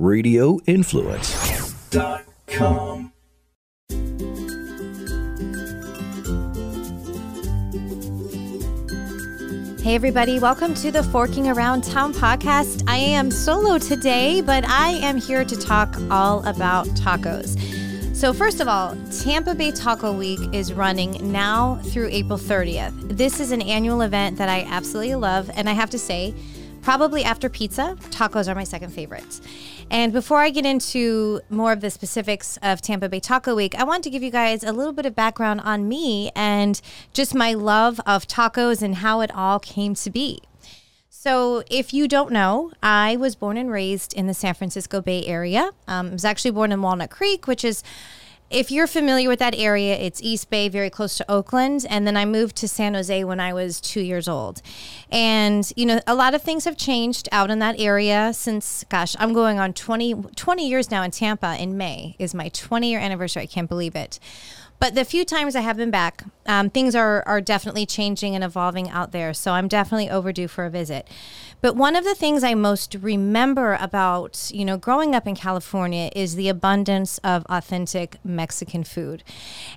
radioinfluence.com. Hey, everybody, welcome to the Forking Around Town podcast. I am solo today, but I am here to talk all about tacos. So, first of all, Tampa Bay Taco Week is running now through April 30th. This is an annual event that I absolutely love, and I have to say, probably after pizza, tacos are my second favorites. And before I get into more of the specifics of Tampa Bay Taco Week, I want to give you guys a little bit of background on me and just my love of tacos and how it all came to be. So, if you don't know, I was born and raised in the San Francisco Bay Area. Um, I was actually born in Walnut Creek, which is if you're familiar with that area, it's East Bay, very close to Oakland. And then I moved to San Jose when I was two years old. And, you know, a lot of things have changed out in that area since, gosh, I'm going on 20, 20 years now in Tampa in May is my 20 year anniversary. I can't believe it. But the few times I have been back, um, things are, are definitely changing and evolving out there. So I'm definitely overdue for a visit. But one of the things I most remember about, you know, growing up in California is the abundance of authentic Mexican food.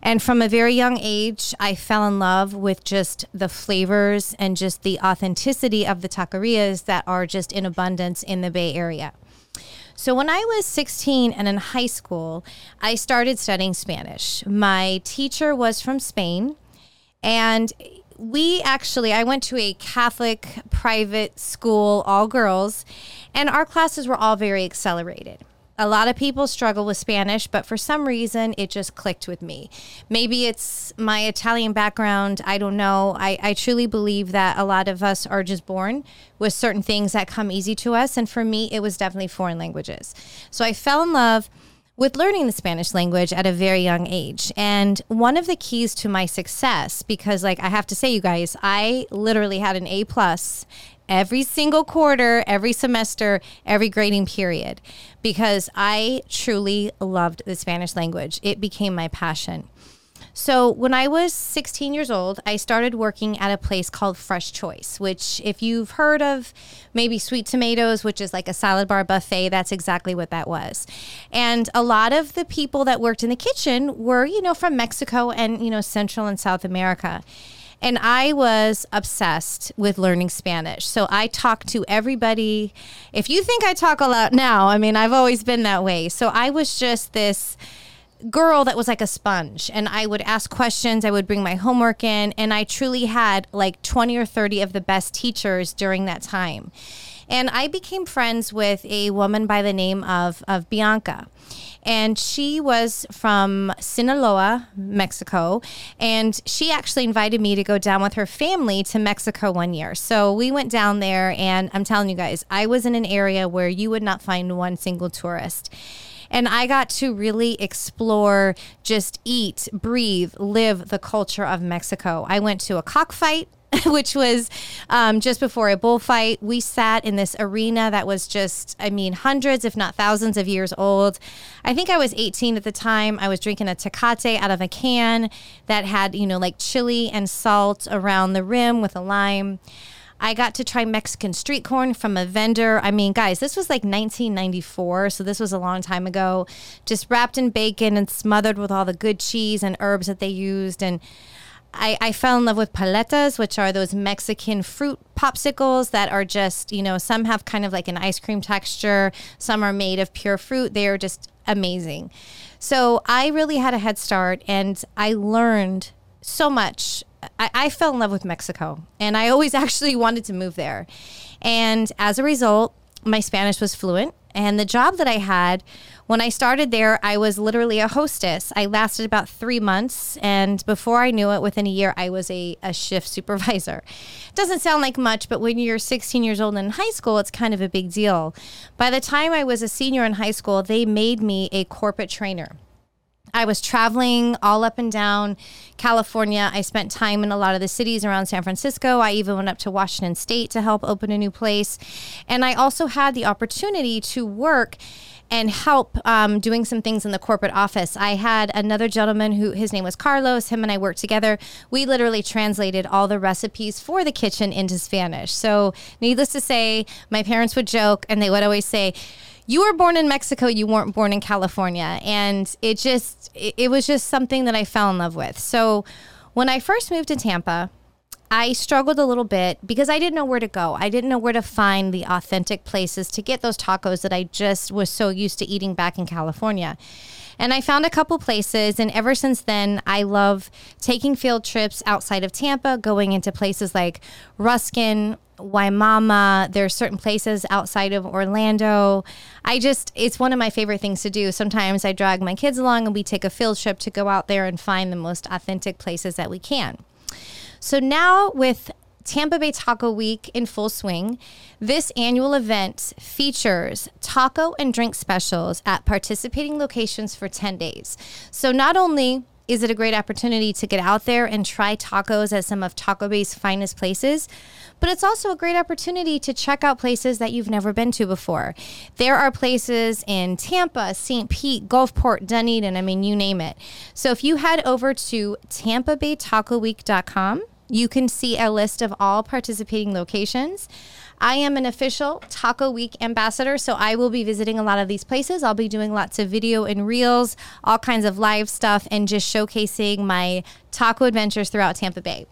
And from a very young age, I fell in love with just the flavors and just the authenticity of the taquerias that are just in abundance in the Bay Area. So, when I was 16 and in high school, I started studying Spanish. My teacher was from Spain, and we actually, I went to a Catholic private school, all girls, and our classes were all very accelerated. A lot of people struggle with Spanish, but for some reason it just clicked with me. Maybe it's my Italian background. I don't know. I, I truly believe that a lot of us are just born with certain things that come easy to us. And for me, it was definitely foreign languages. So I fell in love with learning the Spanish language at a very young age. And one of the keys to my success, because like I have to say, you guys, I literally had an A plus every single quarter, every semester, every grading period, because I truly loved the Spanish language. It became my passion. So, when I was 16 years old, I started working at a place called Fresh Choice, which, if you've heard of maybe Sweet Tomatoes, which is like a salad bar buffet, that's exactly what that was. And a lot of the people that worked in the kitchen were, you know, from Mexico and, you know, Central and South America. And I was obsessed with learning Spanish. So I talked to everybody. If you think I talk a lot now, I mean, I've always been that way. So I was just this girl that was like a sponge and I would ask questions, I would bring my homework in, and I truly had like 20 or 30 of the best teachers during that time. And I became friends with a woman by the name of, of Bianca and she was from Sinaloa, Mexico, and she actually invited me to go down with her family to Mexico one year. So we went down there, and I'm telling you guys, I was in an area where you would not find one single tourist. And I got to really explore, just eat, breathe, live the culture of Mexico. I went to a cockfight which was um, just before a bullfight. We sat in this arena that was just, I mean, hundreds, if not thousands of years old. I think I was 18 at the time. I was drinking a Tecate out of a can that had, you know, like chili and salt around the rim with a lime. I got to try Mexican street corn from a vendor. I mean, guys, this was like 1994, so this was a long time ago. Just wrapped in bacon and smothered with all the good cheese and herbs that they used. And I, I fell in love with paletas, which are those Mexican fruit popsicles that are just, you know, some have kind of like an ice cream texture, some are made of pure fruit. They are just amazing. So I really had a head start and I learned so much. I, I fell in love with Mexico and I always actually wanted to move there. And as a result, my Spanish was fluent. And the job that I had when I started there, I was literally a hostess. I lasted about three months. And before I knew it, within a year, I was a, a shift supervisor. It Doesn't sound like much, but when you're 16 years old in high school, it's kind of a big deal. By the time I was a senior in high school, they made me a corporate trainer. I was traveling all up and down California. I spent time in a lot of the cities around San Francisco. I even went up to Washington State to help open a new place. And I also had the opportunity to work and help um, doing some things in the corporate office. I had another gentleman who his name was Carlos. Him and I worked together. We literally translated all the recipes for the kitchen into Spanish. So, needless to say, my parents would joke and they would always say, you were born in Mexico, you weren't born in California. And it just, it, was just something that I fell in love with. So when I first moved to Tampa, I struggled a little bit because I didn't know where to go. I didn't know where to find the authentic places to get those tacos that I just was so used to eating back in California. And I found a couple places, and ever since then, I love taking field trips outside of Tampa, going into places like Ruskin, Wimauma. There's certain places outside of Orlando. I just, it's one of my favorite things to do. Sometimes I drag my kids along and we take a field trip to go out there and find the most authentic places that we can. So now with Tampa Bay Taco Week in full swing. This annual event features taco and drink specials at participating locations for 10 days. So not only is it a great opportunity to get out there and try tacos at some of Taco Bay's finest places, but it's also a great opportunity to check out places that you've never been to before. There are places in Tampa, St. Pete, Gulfport, Dunedin, I mean, you name it. So if you head over to tampabaytacoweek.com, you can see a list of all participating locations. I am an official Taco Week ambassador, so I will be visiting a lot of these places. I'll be doing lots of video and reels, all kinds of live stuff, and just showcasing my taco adventures throughout Tampa Bay.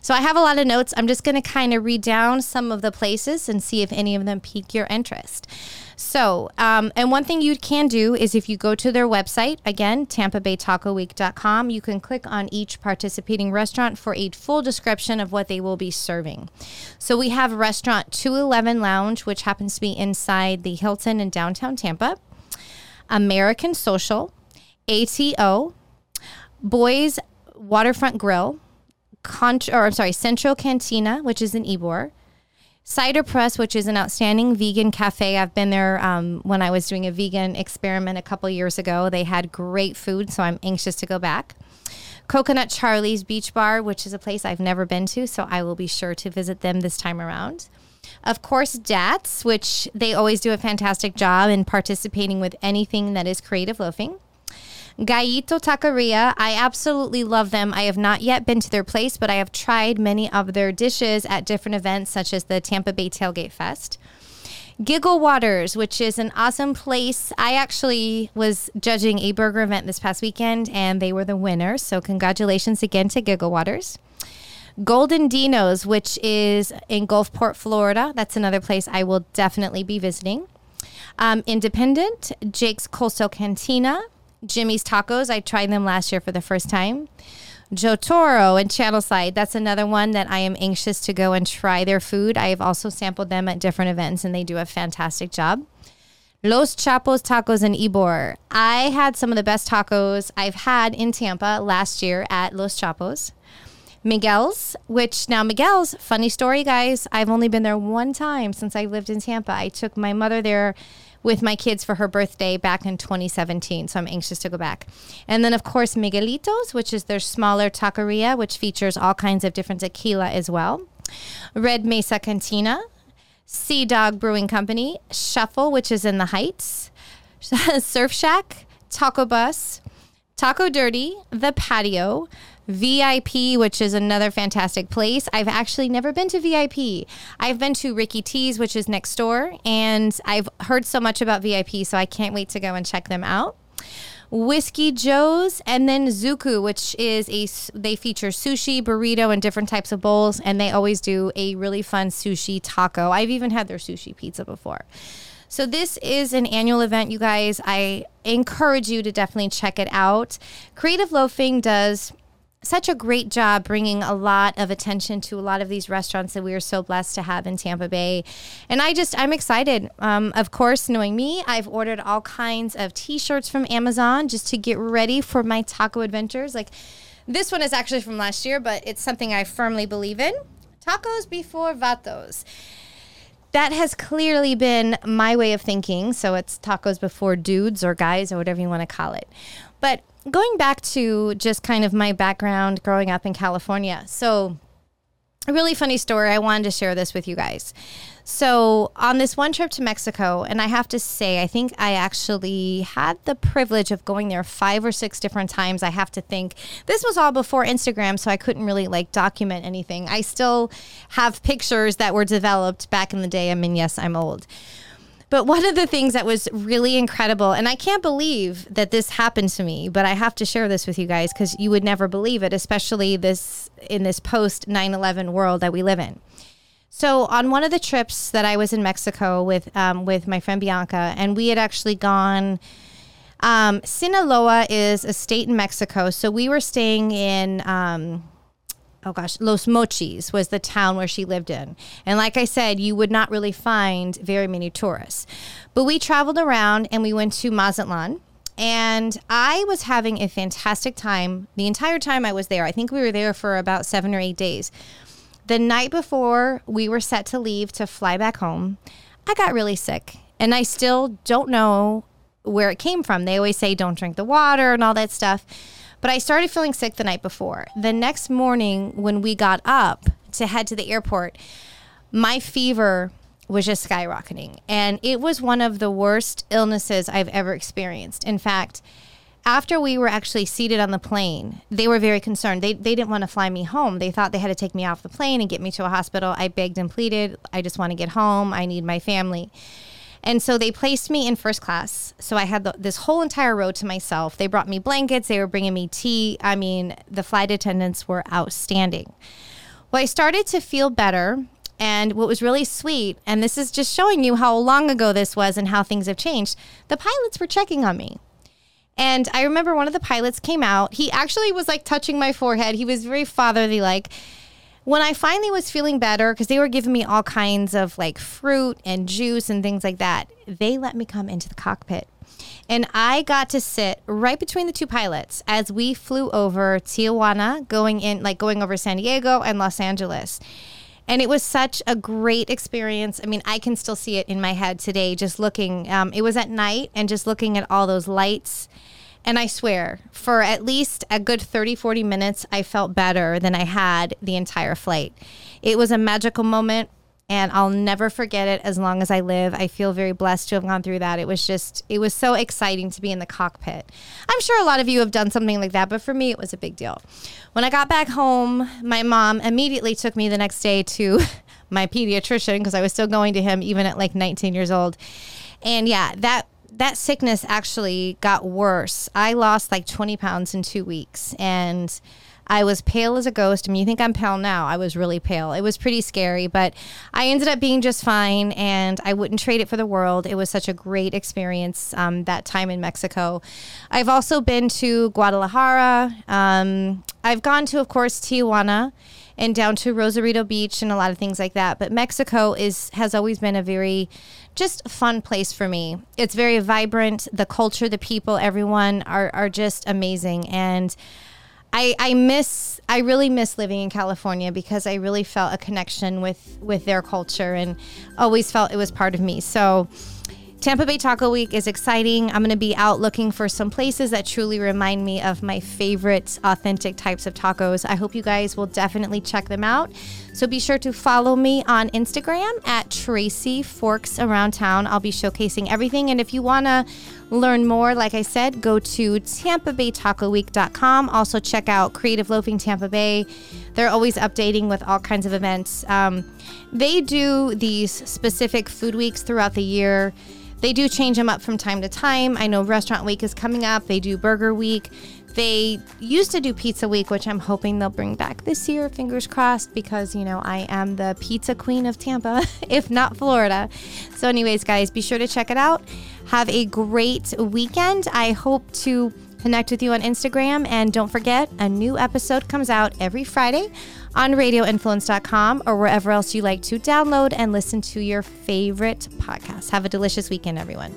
So I have a lot of notes. I'm just going to kind of read down some of the places and see if any of them pique your interest. So, um, and one thing you can do is if you go to their website, again, tampabaytacoweek.com, you can click on each participating restaurant for a full description of what they will be serving. So we have restaurant 211 Lounge, which happens to be inside the Hilton in downtown Tampa, American Social, ATO, Boys Waterfront Grill, or I'm sorry, Central Cantina, which is in Ybor, Cider Press, which is an outstanding vegan cafe. I've been there um, when I was doing a vegan experiment a couple years ago. They had great food, so I'm anxious to go back. Coconut Charlie's Beach Bar, which is a place I've never been to, so I will be sure to visit them this time around. Of course, Datz, which they always do a fantastic job in participating with anything that is creative loafing. Gallito Taqueria, I absolutely love them. I have not yet been to their place, but I have tried many of their dishes at different events, such as the Tampa Bay Tailgate Fest. Giggle Waters, which is an awesome place. I actually was judging a burger event this past weekend, and they were the winners. So, congratulations again to Giggle Waters. Golden Dino's, which is in Gulfport, Florida. That's another place I will definitely be visiting. Um, Independent, Jake's Coastal Cantina, Jimmy's Tacos. I tried them last year for the first time. Joe Toro and Channelside. That's another one that I am anxious to go and try their food. I have also sampled them at different events and they do a fantastic job. Los Chapos Tacos in Ybor. I had some of the best tacos I've had in Tampa last year at Los Chapos. Miguel's, which now Miguel's, funny story, guys. I've only been there one time since I lived in Tampa. I took my mother there with my kids for her birthday back in 2017. So I'm anxious to go back. And then, of course, Miguelitos, which is their smaller taqueria, which features all kinds of different tequila as well. Red Mesa Cantina, Sea Dog Brewing Company, Shuffle, which is in the Heights, Surf Shack, Taco Bus, Taco Dirty, The Patio, VIP, which is another fantastic place. I've actually never been to VIP. I've been to Ricky T's, which is next door, and I've heard so much about VIP, so I can't wait to go and check them out. Whiskey Joe's, and then Zuku, which is a they feature sushi, burrito, and different types of bowls, and they always do a really fun sushi taco. I've even had their sushi pizza before. So this is an annual event, you guys. I encourage you to definitely check it out. Creative Loafing does such a great job bringing a lot of attention to a lot of these restaurants that we are so blessed to have in Tampa Bay. And I just, I'm excited. Um, of course, knowing me, I've ordered all kinds of t shirts from Amazon just to get ready for my taco adventures. Like this one is actually from last year, but it's something I firmly believe in tacos before vatos that has clearly been my way of thinking. So it's tacos before dudes or guys or whatever you want to call it. But going back to just kind of my background growing up in California. So, a really funny story. I wanted to share this with you guys. So, on this one trip to Mexico, and I have to say, I think I actually had the privilege of going there five or six different times. I have to think this was all before Instagram, so I couldn't really like document anything. I still have pictures that were developed back in the day. I mean, yes, I'm old. But one of the things that was really incredible, and I can't believe that this happened to me, but I have to share this with you guys because you would never believe it, especially this in this post 9/11 world that we live in. So on one of the trips that I was in Mexico with um, with my friend Bianca, and we had actually gone. Um, Sinaloa is a state in Mexico, so we were staying in. Um, oh gosh, Los Mochis was the town where she lived in. And like I said, you would not really find very many tourists. But we traveled around and we went to Mazatlan. And I was having a fantastic time the entire time I was there. I think we were there for about seven or eight days. The night before we were set to leave to fly back home, I got really sick. And I still don't know where it came from. They always say don't drink the water and all that stuff. But I started feeling sick the night before. The next morning, when we got up to head to the airport, my fever was just skyrocketing. And it was one of the worst illnesses I've ever experienced. In fact, after we were actually seated on the plane, they were very concerned. They, they didn't want to fly me home. They thought they had to take me off the plane and get me to a hospital. I begged and pleaded. I just want to get home. I need my family. And so they placed me in first class. So I had the, this whole entire row to myself. They brought me blankets, they were bringing me tea. I mean, the flight attendants were outstanding. Well, I started to feel better. And what was really sweet, and this is just showing you how long ago this was and how things have changed, the pilots were checking on me. And I remember one of the pilots came out. He actually was like touching my forehead. He was very fatherly like when I finally was feeling better, because they were giving me all kinds of like fruit and juice and things like that, they let me come into the cockpit. And I got to sit right between the two pilots as we flew over Tijuana, going in, like going over San Diego and Los Angeles. And it was such a great experience. I mean, I can still see it in my head today, just looking. Um, it was at night and just looking at all those lights and I swear, for at least a good 30, 40 minutes, I felt better than I had the entire flight. It was a magical moment and I'll never forget it as long as I live. I feel very blessed to have gone through that. It was just, it was so exciting to be in the cockpit. I'm sure a lot of you have done something like that, but for me, it was a big deal. When I got back home, my mom immediately took me the next day to my pediatrician because I was still going to him even at like 19 years old. And yeah, that that sickness actually got worse. I lost like 20 pounds in two weeks and I was pale as a ghost. I mean, you think I'm pale now. I was really pale. It was pretty scary, but I ended up being just fine and I wouldn't trade it for the world. It was such a great experience um, that time in Mexico. I've also been to Guadalajara. Um, I've gone to, of course, Tijuana and down to Rosarito Beach and a lot of things like that. But Mexico is has always been a very just a fun place for me. It's very vibrant. The culture, the people, everyone are are just amazing and I, I miss I really miss living in California because I really felt a connection with with their culture and always felt it was part of me. So Tampa Bay Taco Week is exciting. I'm going to be out looking for some places that truly remind me of my favorite authentic types of tacos. I hope you guys will definitely check them out. So be sure to follow me on Instagram at Tracy Forks Around Town. I'll be showcasing everything. And if you want to learn more, like I said, go to tampabaytacoweek.com. Also check out Creative Loafing Tampa Bay. They're always updating with all kinds of events. Um, they do these specific food weeks throughout the year. They do change them up from time to time. I know Restaurant Week is coming up. They do Burger Week. They used to do Pizza Week, which I'm hoping they'll bring back this year, fingers crossed, because, you know, I am the pizza queen of Tampa, if not Florida. So, anyways, guys, be sure to check it out. Have a great weekend. I hope to connect with you on Instagram. And don't forget, a new episode comes out every Friday on radioinfluence.com or wherever else you like to download and listen to your favorite podcast. Have a delicious weekend, everyone.